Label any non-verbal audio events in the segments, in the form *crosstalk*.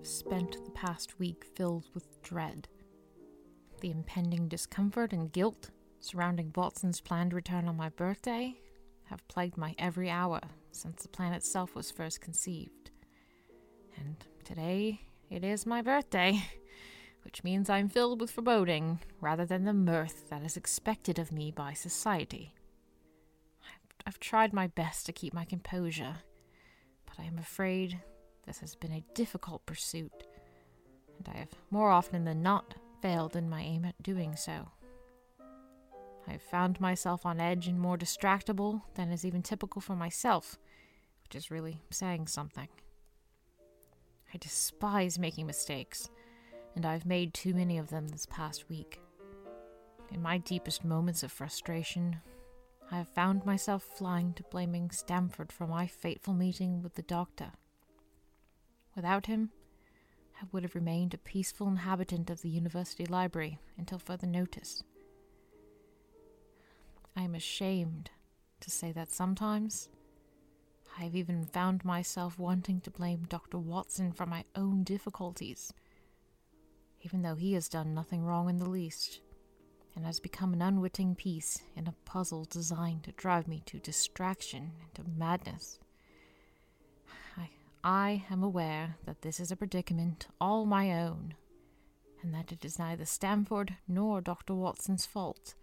have spent the past week filled with dread. The impending discomfort and guilt surrounding Watson's planned return on my birthday have plagued my every hour since the plan itself was first conceived. And today it is my birthday, *laughs* which means I'm filled with foreboding rather than the mirth that is expected of me by society. I've, I've tried my best to keep my composure, but I am afraid this has been a difficult pursuit, and I have more often than not failed in my aim at doing so. I have found myself on edge and more distractible than is even typical for myself, which is really saying something. I despise making mistakes, and I've made too many of them this past week. In my deepest moments of frustration, I have found myself flying to blaming Stamford for my fateful meeting with the doctor. Without him, I would have remained a peaceful inhabitant of the university library until further notice. I am ashamed to say that sometimes I have even found myself wanting to blame Dr. Watson for my own difficulties, even though he has done nothing wrong in the least, and has become an unwitting piece in a puzzle designed to drive me to distraction and to madness. I, am aware that this is a predicament all my own, and that it is neither Stamford nor Dr. Watson's fault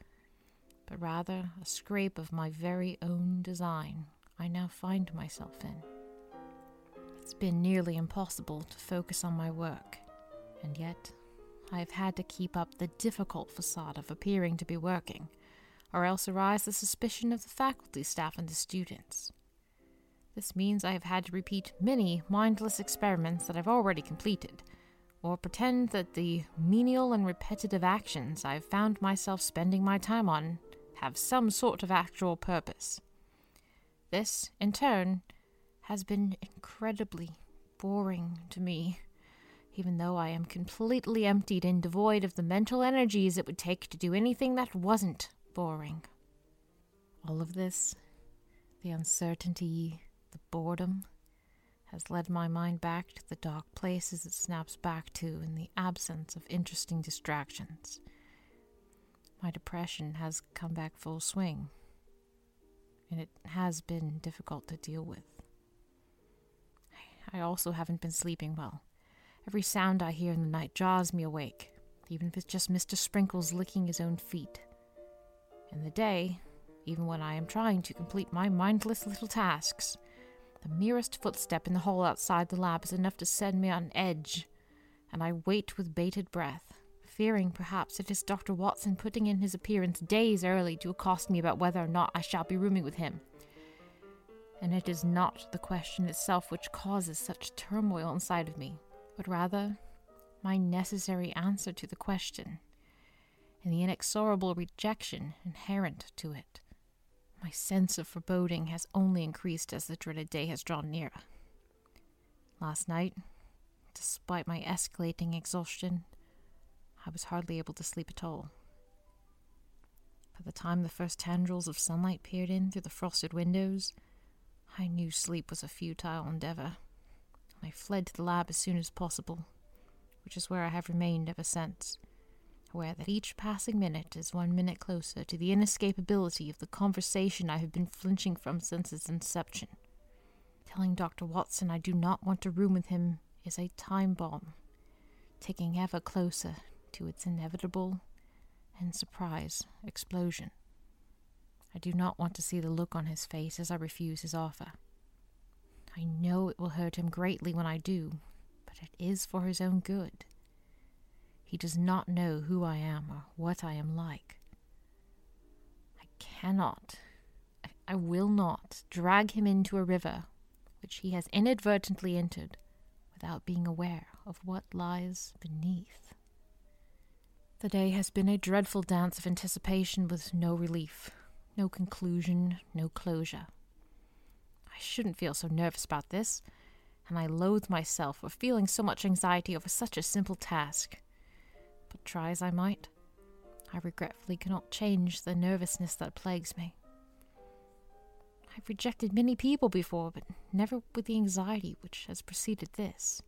but rather a scrape of my very own design I now find myself in. It's been nearly impossible to focus on my work, and yet I have had to keep up the difficult facade of appearing to be working, or else arise the suspicion of the faculty staff and the students. This means I have had to repeat many mindless experiments that I've already completed, or pretend that the menial and repetitive actions I have found myself spending my time on have some sort of actual purpose. This, in turn, has been incredibly boring to me, even though I am completely emptied and devoid of the mental energies it would take to do anything that wasn't boring. All of this, the uncertainty, the boredom, has led my mind back to the dark places it snaps back to in the absence of interesting distractions my depression has come back full swing, and it has been difficult to deal with. I also haven't been sleeping well. Every sound I hear in the night jaws me awake, even if it's just Mr. Sprinkles licking his own feet. In the day, even when I am trying to complete my mindless little tasks, the merest footstep in the hall outside the lab is enough to send me on edge, and I wait with bated breath fearing perhaps it is Dr. Watson putting in his appearance days early to accost me about whether or not I shall be rooming with him. And it is not the question itself which causes such turmoil inside of me, but rather my necessary answer to the question, and the inexorable rejection inherent to it. My sense of foreboding has only increased as the dreaded day has drawn nearer. Last night, despite my escalating exhaustion, I was hardly able to sleep at all. By the time the first tendrils of sunlight peered in through the frosted windows, I knew sleep was a futile endeavor. And I fled to the lab as soon as possible, which is where I have remained ever since, aware that each passing minute is one minute closer to the inescapability of the conversation I have been flinching from since its inception. Telling Dr. Watson I do not want to room with him is a time bomb, ticking ever closer to its inevitable and surprise explosion. I do not want to see the look on his face as I refuse his offer. I know it will hurt him greatly when I do, but it is for his own good. He does not know who I am or what I am like. I cannot, I, will not drag him into a river which he has inadvertently entered without being aware of what lies beneath. The day has been a dreadful dance of anticipation with no relief, no conclusion, no closure. I shouldn't feel so nervous about this, and I loathe myself for feeling so much anxiety over such a simple task. But try as I might, I regretfully cannot change the nervousness that plagues me. I've rejected many people before, but never with the anxiety which has preceded this.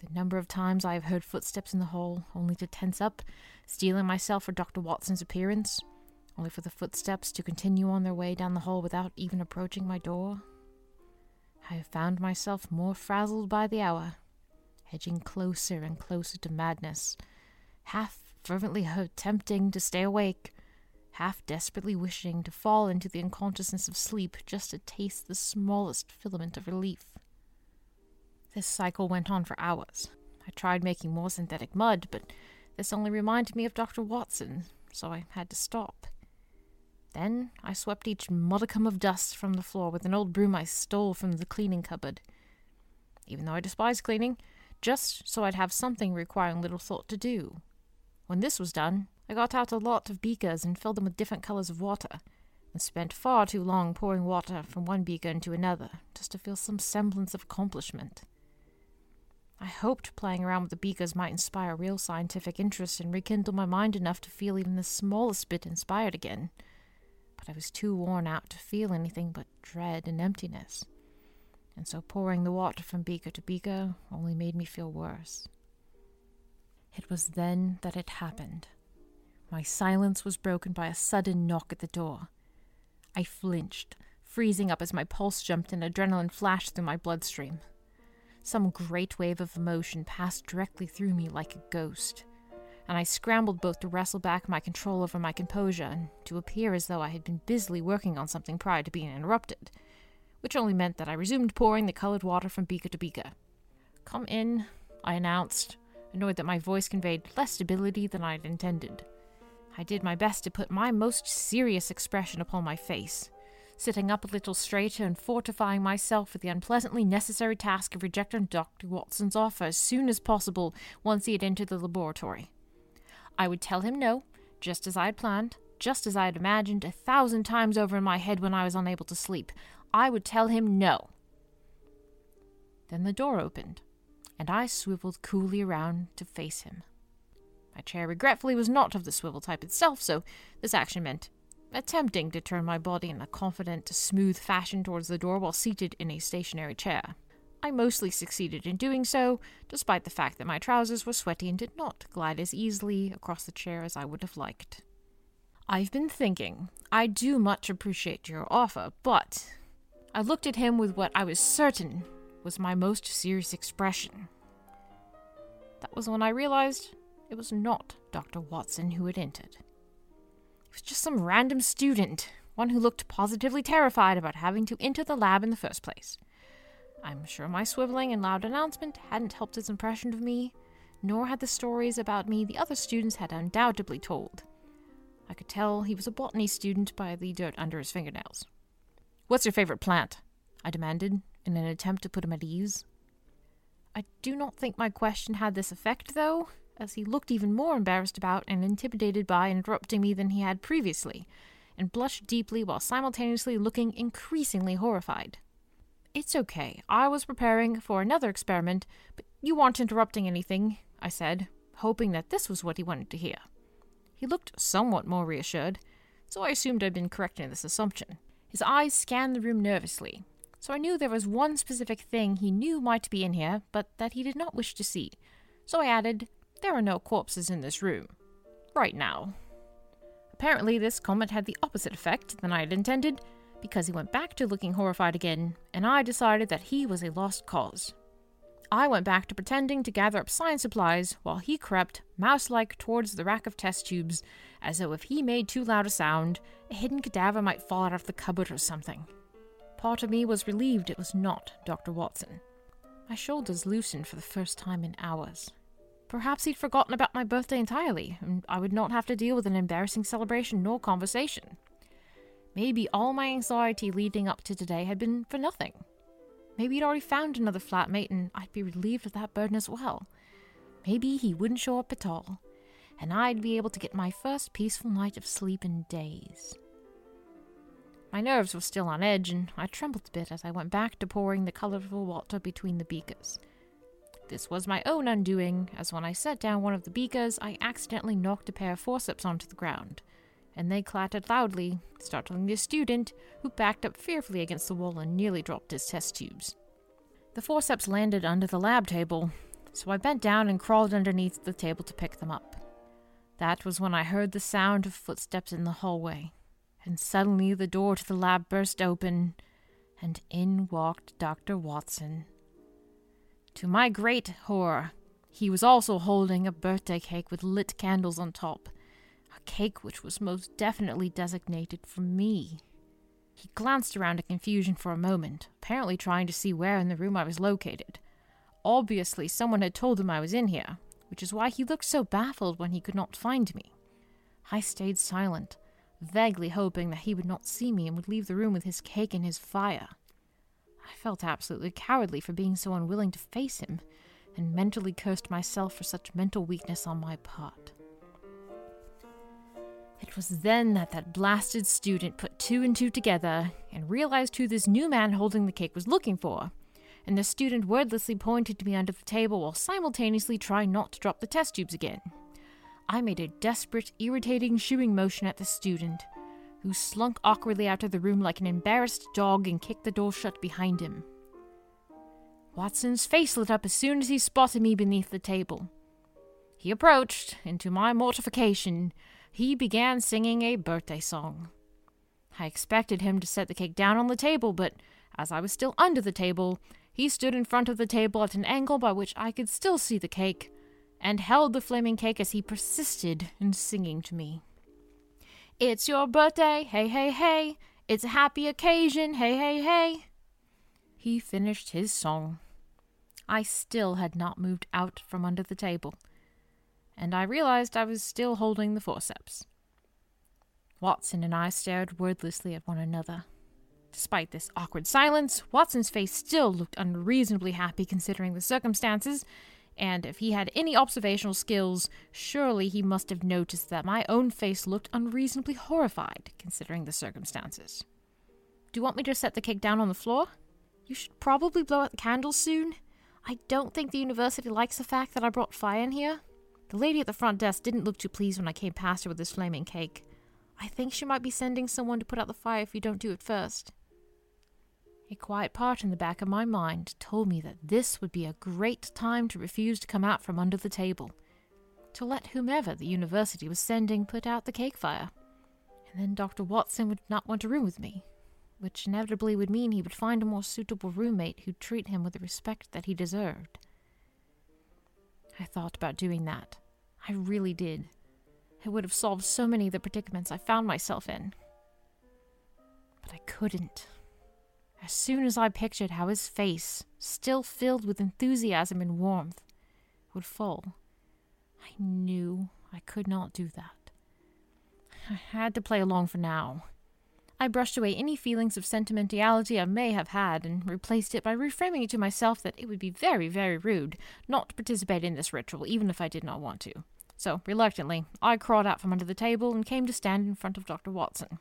The number of times I have heard footsteps in the hall, only to tense up, steeling myself for Dr. Watson's appearance, only for the footsteps to continue on their way down the hall without even approaching my door. I have found myself more frazzled by the hour, edging closer and closer to madness, half fervently attempting to stay awake, half desperately wishing to fall into the unconsciousness of sleep just to taste the smallest filament of relief. This cycle went on for hours. I tried making more synthetic mud, but this only reminded me of Dr. Watson, so I had to stop. Then I swept each modicum of dust from the floor with an old broom I stole from the cleaning cupboard. Even though I despise cleaning, just so I'd have something requiring little thought to do. When this was done, I got out a lot of beakers and filled them with different colors of water, and spent far too long pouring water from one beaker into another, just to feel some semblance of accomplishment. I hoped playing around with the beakers might inspire real scientific interest and rekindle my mind enough to feel even the smallest bit inspired again, but I was too worn out to feel anything but dread and emptiness, and so pouring the water from beaker to beaker only made me feel worse. It was then that it happened. My silence was broken by a sudden knock at the door. I flinched, freezing up as my pulse jumped and adrenaline flashed through my bloodstream. Some great wave of emotion passed directly through me like a ghost, and I scrambled both to wrestle back my control over my composure and to appear as though I had been busily working on something prior to being interrupted, which only meant that I resumed pouring the colored water from beaker to beaker. Come in, I announced, annoyed that my voice conveyed less stability than I had intended. I did my best to put my most serious expression upon my face, sitting up a little straighter and fortifying myself for the unpleasantly necessary task of rejecting Dr. Watson's offer as soon as possible once he had entered the laboratory. I would tell him no, just as I had planned, just as I had imagined a thousand times over in my head when I was unable to sleep. I would tell him no. Then the door opened, and I swiveled coolly around to face him. My chair regretfully was not of the swivel type itself, so this action meant attempting to turn my body in a confident, smooth fashion towards the door while seated in a stationary chair. I mostly succeeded in doing so, despite the fact that my trousers were sweaty and did not glide as easily across the chair as I would have liked. I've been thinking. I do much appreciate your offer, but. I looked at him with what I was certain was my most serious expression. That was when I realized it was not Dr. Watson who had entered. It was just some random student, one who looked positively terrified about having to enter the lab in the first place. I'm sure my swiveling and loud announcement hadn't helped his impression of me, nor had the stories about me the other students had undoubtedly told. I could tell he was a botany student by the dirt under his fingernails. What's your favorite plant? I demanded, in an attempt to put him at ease. I do not think my question had this effect, though, as he looked even more embarrassed about and intimidated by interrupting me than he had previously, and blushed deeply while simultaneously looking increasingly horrified. It's okay. I was preparing for another experiment, but you aren't interrupting anything, I said, hoping that this was what he wanted to hear. He looked somewhat more reassured, so I assumed I'd been correct in this assumption. His eyes scanned the room nervously, so I knew there was one specific thing he knew might be in here, but that he did not wish to see. So I added, there are no corpses in this room. Right now. Apparently, this comment had the opposite effect than I had intended, because he went back to looking horrified again, and I decided that he was a lost cause. I went back to pretending to gather up science supplies while he crept, mouse like, towards the rack of test tubes, as though if he made too loud a sound, a hidden cadaver might fall out of the cupboard or something. Part of me was relieved it was not Dr. Watson. My shoulders loosened for the first time in hours. Perhaps he'd forgotten about my birthday entirely, and I would not have to deal with an embarrassing celebration nor conversation. Maybe all my anxiety leading up to today had been for nothing. Maybe he'd already found another flatmate and I'd be relieved of that burden as well. Maybe he wouldn't show up at all, and I'd be able to get my first peaceful night of sleep in days. My nerves were still on edge, and I trembled a bit as I went back to pouring the colorful water between the beakers. This was my own undoing, as when I set down one of the beakers, I accidentally knocked a pair of forceps onto the ground, and they clattered loudly, startling the student, who backed up fearfully against the wall and nearly dropped his test tubes. The forceps landed under the lab table, So I bent down and crawled underneath the table to pick them up. That was when I heard the sound of footsteps in the hallway, and suddenly the door to the lab burst open, and in walked Dr. Watson. To my great horror, he was also holding a birthday cake with lit candles on top, a cake which was most definitely designated for me. He glanced around in confusion for a moment, apparently trying to see where in the room I was located. Obviously, someone had told him I was in here, which is why he looked so baffled when he could not find me. I stayed silent, vaguely hoping that he would not see me and would leave the room with his cake and his fire. I felt absolutely cowardly for being so unwilling to face him, and mentally cursed myself for such mental weakness on my part. It was then that that blasted student put two and two together and realized who this new man holding the cake was looking for and the student wordlessly pointed to me under the table while simultaneously trying not to drop the test tubes again. I made a desperate, irritating shooing motion at the student, who slunk awkwardly out of the room like an embarrassed dog and kicked the door shut behind him. Watson's face lit up as soon as he spotted me beneath the table. He approached, and to my mortification, he began singing a birthday song. I expected him to set the cake down on the table, but as I was still under the table, he stood in front of the table at an angle by which I could still see the cake, and held the flaming cake as he persisted in singing to me. It's your birthday, hey, hey, hey. It's a happy occasion, hey, hey, hey. He finished his song. I still had not moved out from under the table, and I realized I was still holding the forceps. Watson and I stared wordlessly at one another. Despite this awkward silence, Watson's face still looked unreasonably happy considering the circumstances, and if he had any observational skills, surely he must have noticed that my own face looked unreasonably horrified considering the circumstances. Do you want me to set the cake down on the floor? You should probably blow out the candles soon. I don't think the university likes the fact that I brought fire in here. The lady at the front desk didn't look too pleased when I came past her with this flaming cake. I think she might be sending someone to put out the fire if you don't do it first. A quiet part in the back of my mind told me that this would be a great time to refuse to come out from under the table, to let whomever the university was sending put out the cake fire. And then Dr. Watson would not want to room with me, which inevitably would mean he would find a more suitable roommate who'd treat him with the respect that he deserved. I thought about doing that. I really did. It would have solved so many of the predicaments I found myself in. But I couldn't. As soon as I pictured how his face, still filled with enthusiasm and warmth, would fall, I knew I could not do that. I had to play along for now. I brushed away any feelings of sentimentality I may have had and replaced it by reframing it to myself that it would be very, very rude not to participate in this ritual, even if I did not want to. So, reluctantly, I crawled out from under the table and came to stand in front of Dr. Watson.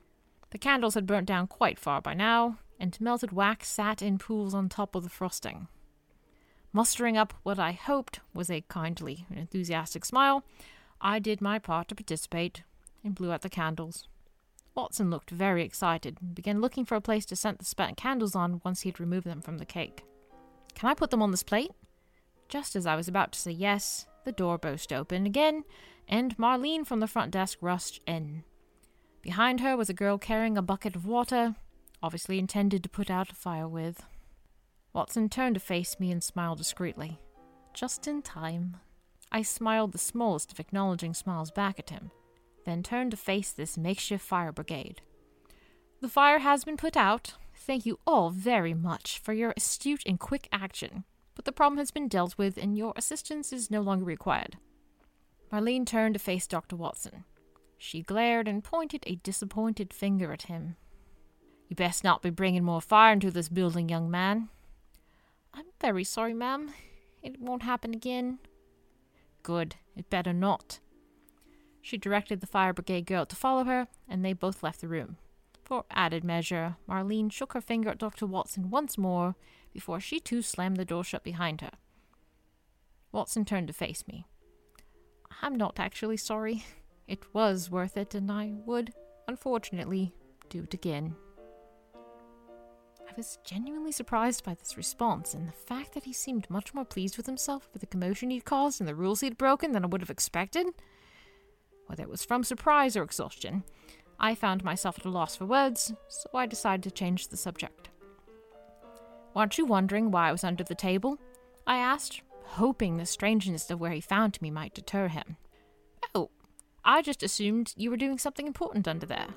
The candles had burnt down quite far by now, and melted wax sat in pools on top of the frosting. Mustering up what I hoped was a kindly and enthusiastic smile, I did my part to participate and blew out the candles. Watson looked very excited and began looking for a place to set the spent candles on once he had removed them from the cake. Can I put them on this plate? Just as I was about to say yes, the door burst open again, and Marlene from the front desk rushed in. Behind her was a girl carrying a bucket of water, obviously intended to put out a fire with. Watson turned to face me and smiled discreetly. Just in time. I smiled the smallest of acknowledging smiles back at him, then turned to face this makeshift fire brigade. The fire has been put out. Thank you all very much for your astute and quick action, but the problem has been dealt with and your assistance is no longer required. Marlene turned to face Dr. Watson. She glared and pointed a disappointed finger at him. You best not be bringing more fire into this building, young man. I'm very sorry, ma'am. It won't happen again. Good. It better not. She directed the fire brigade girl to follow her, and they both left the room. For added measure, Marlene shook her finger at Dr. Watson once more before she too slammed the door shut behind her. Watson turned to face me. I'm not actually sorry. *laughs* It was worth it, and I would, unfortunately, do it again I was genuinely surprised by this response, and the fact that he seemed much more pleased with himself for the commotion he'd caused and the rules he'd broken than I would have expected. Whether it was from surprise or exhaustion, I found myself at a loss for words, so I decided to change the subject. Weren't you wondering why I was under the table? I asked, hoping the strangeness of where he found me might deter him. Oh, I just assumed you were doing something important under there.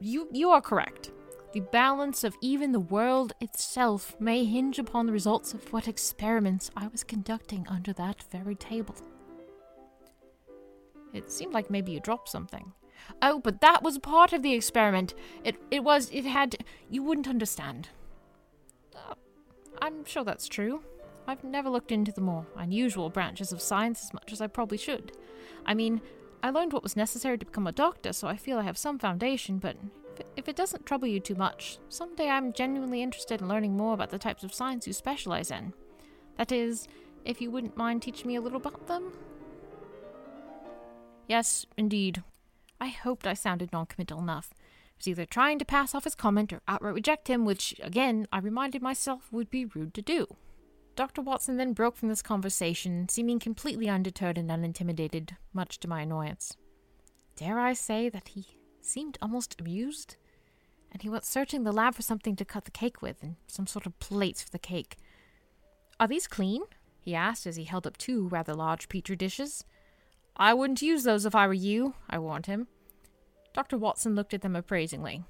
You you are correct. The balance of even the world itself may hinge upon the results of what experiments I was conducting under that very table. It seemed like maybe you dropped something. Oh, but that was part of the experiment. It it was it had you wouldn't understand. Uh, I'm sure that's true. I've never looked into the more unusual branches of science as much as I probably should. I mean, I learned what was necessary to become a doctor, so I feel I have some foundation, but if it, if it doesn't trouble you too much, someday I'm genuinely interested in learning more about the types of science you specialize in. That is, if you wouldn't mind teaching me a little about them? Yes, indeed. I hoped I sounded noncommittal enough. I was either trying to pass off his comment or outright reject him, which, again, I reminded myself would be rude to do. Dr. Watson then broke from this conversation, seeming completely undeterred and unintimidated, much to my annoyance. Dare I say that he seemed almost amused? And he went searching the lab for something to cut the cake with, and some sort of plates for the cake. Are these clean? he asked as he held up two rather large petri dishes. I wouldn't use those if I were you, I warned him. Dr. Watson looked at them appraisingly.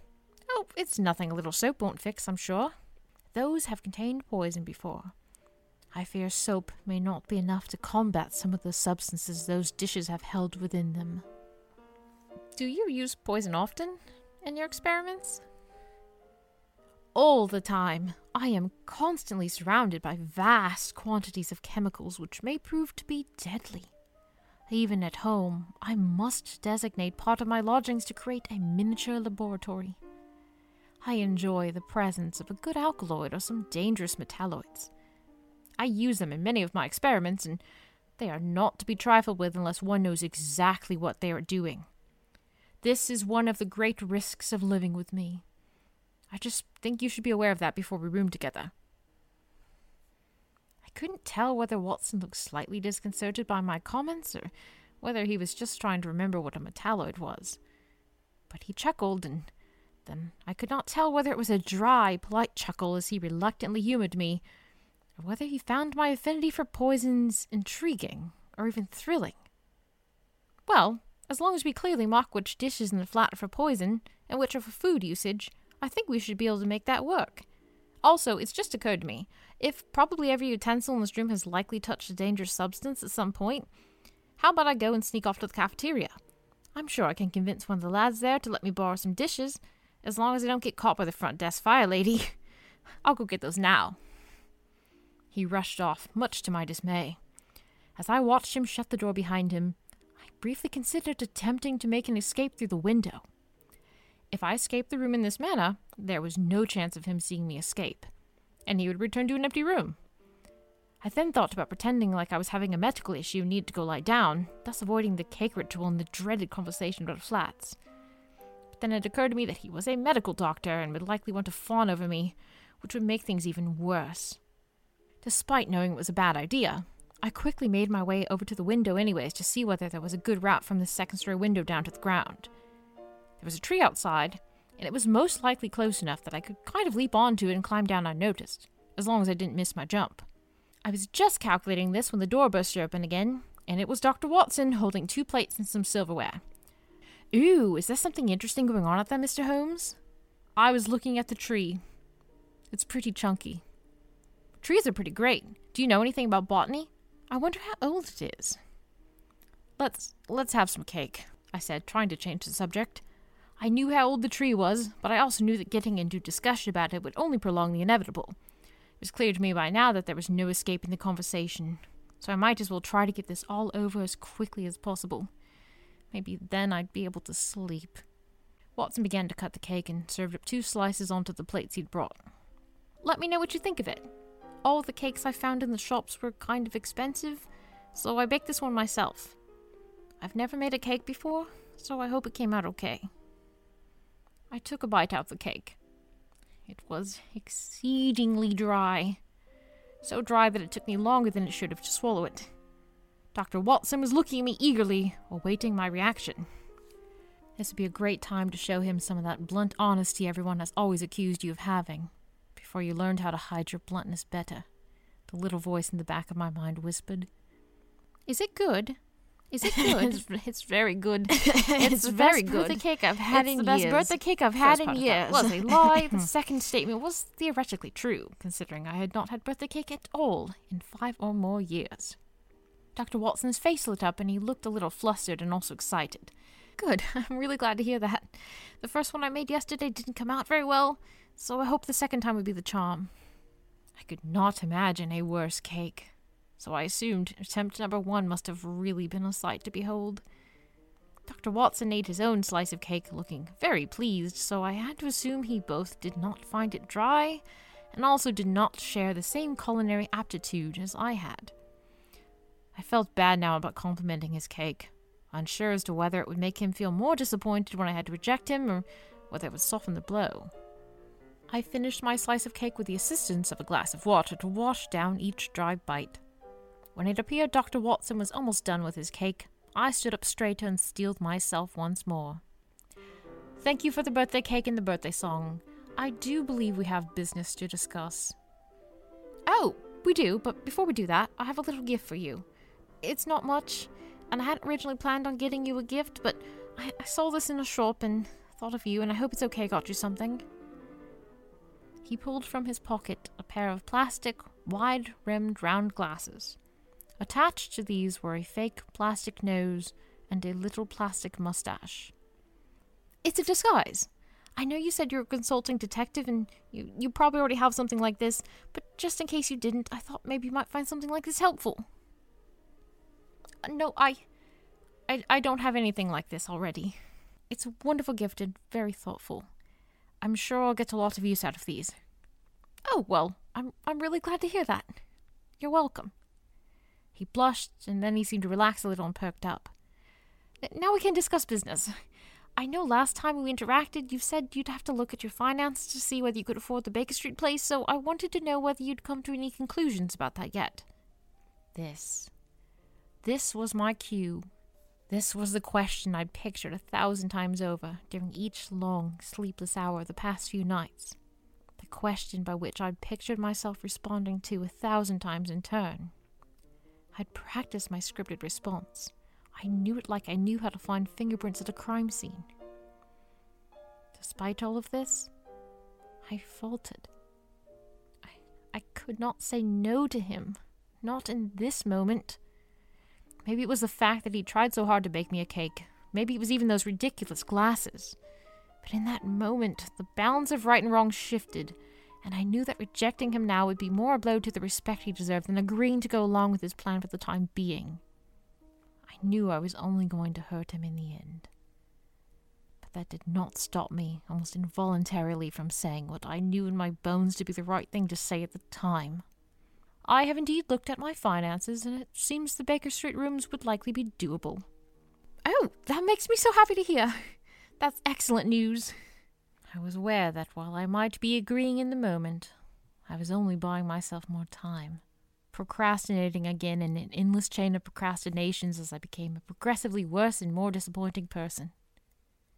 Oh, it's nothing a little soap won't fix, I'm sure. Those have contained poison before. I fear soap may not be enough to combat some of the substances those dishes have held within them. Do you use poison often in your experiments? All the time. I am constantly surrounded by vast quantities of chemicals which may prove to be deadly. Even at home, I must designate part of my lodgings to create a miniature laboratory. I enjoy the presence of a good alkaloid or some dangerous metalloids. I use them in many of my experiments, and they are not to be trifled with unless one knows exactly what they are doing. This is one of the great risks of living with me. I just think you should be aware of that before we room together. Couldn't tell whether Watson looked slightly disconcerted by my comments or whether he was just trying to remember what a metalloid was. But he chuckled, and then I could not tell whether it was a dry, polite chuckle as he reluctantly humored me, or whether he found my affinity for poisons intriguing or even thrilling. Well, as long as we clearly mark which dishes in the flat are for poison and which are for food usage, I think we should be able to make that work. Also, it's just occurred to me if probably every utensil in this room has likely touched a dangerous substance at some point, how about I go and sneak off to the cafeteria? I'm sure I can convince one of the lads there to let me borrow some dishes, as long as I don't get caught by the front desk fire lady. *laughs* I'll go get those now. He rushed off, much to my dismay. As I watched him shut the door behind him, I briefly considered attempting to make an escape through the window. If I escaped the room in this manner, there was no chance of him seeing me escape, and he would return to an empty room. I then thought about pretending like I was having a medical issue and needed to go lie down, thus avoiding the cake ritual and the dreaded conversation about flats. But then it occurred to me that he was a medical doctor and would likely want to fawn over me, which would make things even worse. Despite knowing it was a bad idea, I quickly made my way over to the window anyways to see whether there was a good route from the second story window down to the ground. There was a tree outside, and it was most likely close enough that I could kind of leap onto it and climb down unnoticed, as long as I didn't miss my jump. I was just calculating this when the door burst open again, and it was Dr. Watson holding two plates and some silverware. Ooh, is there something interesting going on out there, Mr. Holmes? I was looking at the tree. It's pretty chunky. Trees are pretty great. Do you know anything about botany? I wonder how old it is. Let's let's have some cake, I said, trying to change the subject. I knew how old the tree was, but I also knew that getting into discussion about it would only prolong the inevitable. It was clear to me by now that there was no escaping the conversation, so I might as well try to get this all over as quickly as possible. Maybe then I'd be able to sleep. Watson began to cut the cake and served up two slices onto the plates he'd brought. Let me know what you think of it, all the cakes I found in the shops were kind of expensive, so I baked this one myself. I've never made a cake before, so I hope it came out okay. I took a bite out of the cake. It was exceedingly dry. So dry that it took me longer than it should have to swallow it. Dr. Watson was looking at me eagerly, awaiting my reaction. This would be a great time to show him some of that blunt honesty everyone has always accused you of having, before you learned how to hide your bluntness better. The little voice in the back of my mind whispered. Is it good? Is it *laughs* good? it's, it's very good. *laughs* It's, the very best good. birthday cake I've had it's in the best years. birthday cake I've had First in part of that years. was Was a lie. the *laughs* second statement was theoretically true, considering I had not had birthday cake at all in five or more years. Dr. Watson's face lit up and he looked a little flustered and also excited. Good. I'm really glad to hear that. The first one I made yesterday didn't come out very well, so I hope the second time would be the charm. I could not imagine a worse cake, so I assumed attempt number one must have really been a sight to behold. Dr. Watson ate his own slice of cake, looking very pleased, so I had to assume he both did not find it dry and also did not share the same culinary aptitude as I had. I felt bad now about complimenting his cake, unsure as to whether it would make him feel more disappointed when I had to reject him or whether it would soften the blow. I finished my slice of cake with the assistance of a glass of water to wash down each dry bite. When it appeared Dr. Watson was almost done with his cake, I stood up straighter and steeled myself once more. Thank you for the birthday cake and the birthday song. I do believe we have business to discuss. Oh, we do, but before we do that, I have a little gift for you. It's not much, and I hadn't originally planned on getting you a gift, but I, I saw this in a shop and thought of you, and I hope it's okay I got you something. He pulled from his pocket a pair of plastic, wide rimmed round glasses. Attached to these were a fake plastic nose and a little plastic mustache. It's a disguise. I know you said you're a consulting detective and you, you probably already have something like this, but just in case you didn't, I thought maybe you might find something like this helpful. Uh, no, I, I. I don't have anything like this already. It's a wonderful gift and very thoughtful. I'm sure I'll get a lot of use out of these. Oh, well, I'm, I'm really glad to hear that. You're welcome. He blushed, and then he seemed to relax a little and perked up. Now we can discuss business. I know last time we interacted, you said you'd have to look at your finances to see whether you could afford the Baker Street place, so I wanted to know whether you'd come to any conclusions about that yet. This. This was my cue. This was the question I'd pictured a thousand times over during each long, sleepless hour of the past few nights. The question by which I'd pictured myself responding to a thousand times in turn. I'd practiced my scripted response. I knew it like I knew how to find fingerprints at a crime scene. Despite all of this, I faltered. I, I could not say no to him, not in this moment. Maybe it was the fact that he tried so hard to bake me a cake. Maybe it was even those ridiculous glasses. But in that moment, the balance of right and wrong shifted, and I knew that rejecting him now would be more a blow to the respect he deserved than agreeing to go along with his plan for the time being. I knew I was only going to hurt him in the end. But that did not stop me, almost involuntarily, from saying what I knew in my bones to be the right thing to say at the time. I have indeed looked at my finances, and it seems the Baker Street rooms would likely be doable. Oh, that makes me so happy to hear. *laughs* That's excellent news. I was aware that while I might be agreeing in the moment, I was only buying myself more time, procrastinating again in an endless chain of procrastinations as I became a progressively worse and more disappointing person.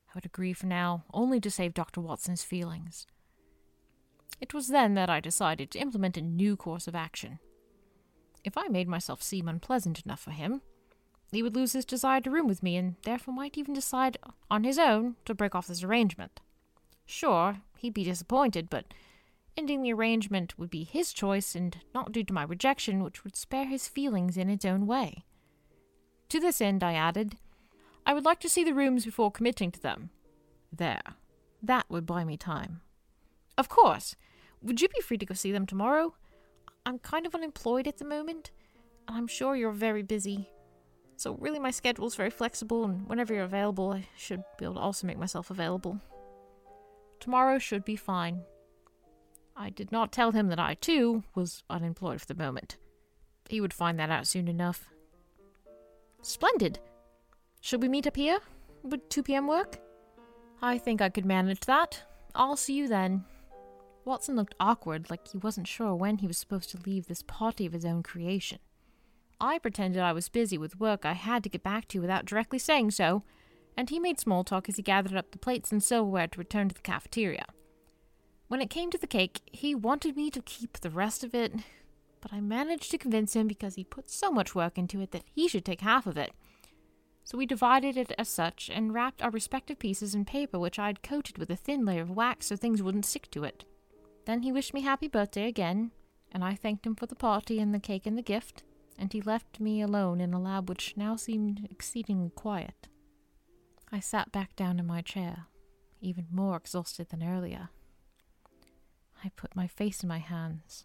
I would agree for now only to save Dr. Watson's feelings. It was then that I decided to implement a new course of action. If I made myself seem unpleasant enough for him, he would lose his desire to room with me and therefore might even decide on his own to break off this arrangement. Sure, he'd be disappointed, but ending the arrangement would be his choice and not due to my rejection, which would spare his feelings in its own way. To this end, I added, I would like to see the rooms before committing to them. There. That would buy me time. Of course. Would you be free to go see them tomorrow? I'm kind of unemployed at the moment, and I'm sure you're very busy. So, really, my schedule's very flexible, and whenever you're available, I should be able to also make myself available. Tomorrow should be fine. I did not tell him that I, too, was unemployed for the moment. He would find that out soon enough. Splendid. Should we meet up here? Would 2 p.m. work? I think I could manage that. I'll see you then. Watson looked awkward, like he wasn't sure when he was supposed to leave this party of his own creation. I pretended I was busy with work I had to get back to without directly saying so, and he made small talk as he gathered up the plates and silverware to return to the cafeteria. When it came to the cake, he wanted me to keep the rest of it, but I managed to convince him because he put so much work into it that he should take half of it. So we divided it as such and wrapped our respective pieces in paper which I had coated with a thin layer of wax so things wouldn't stick to it. Then he wished me happy birthday again, and I thanked him for the party and the cake and the gift, and he left me alone in a lab which now seemed exceedingly quiet. I sat back down in my chair, even more exhausted than earlier. I put my face in my hands,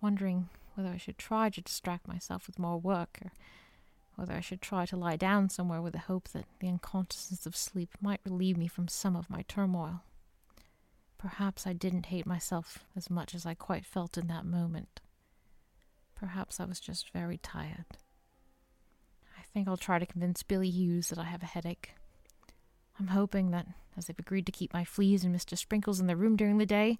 wondering whether I should try to distract myself with more work or whether I should try to lie down somewhere with the hope that the unconsciousness of sleep might relieve me from some of my turmoil. Perhaps I didn't hate myself as much as I quite felt in that moment. Perhaps I was just very tired. I think I'll try to convince Billy Hughes that I have a headache. I'm hoping that, as they've agreed to keep my fleas and Mr. Sprinkles in the room during the day,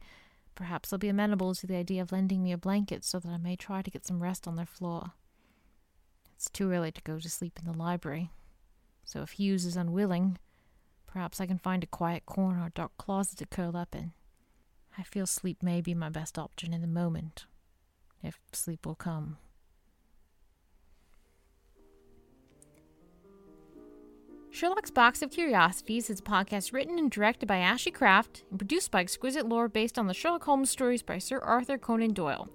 perhaps they'll be amenable to the idea of lending me a blanket so that I may try to get some rest on their floor. It's too early to go to sleep in the library, so if Hughes is unwilling, perhaps I can find a quiet corner or dark closet to curl up in. I feel sleep may be my best option in the moment, if sleep will come. Sherlock's Box of Curiosities is a podcast written and directed by Ashlee Craft and produced by Exquisite Lore based on the Sherlock Holmes stories by Sir Arthur Conan Doyle.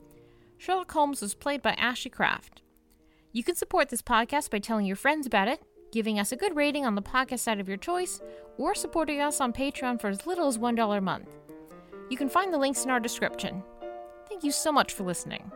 Sherlock Holmes was played by Ashlee Craft. You can support this podcast by telling your friends about it, giving us a good rating on the podcast side of your choice, or supporting us on Patreon for as little as $1 a month. You can find the links in our description. Thank you so much for listening.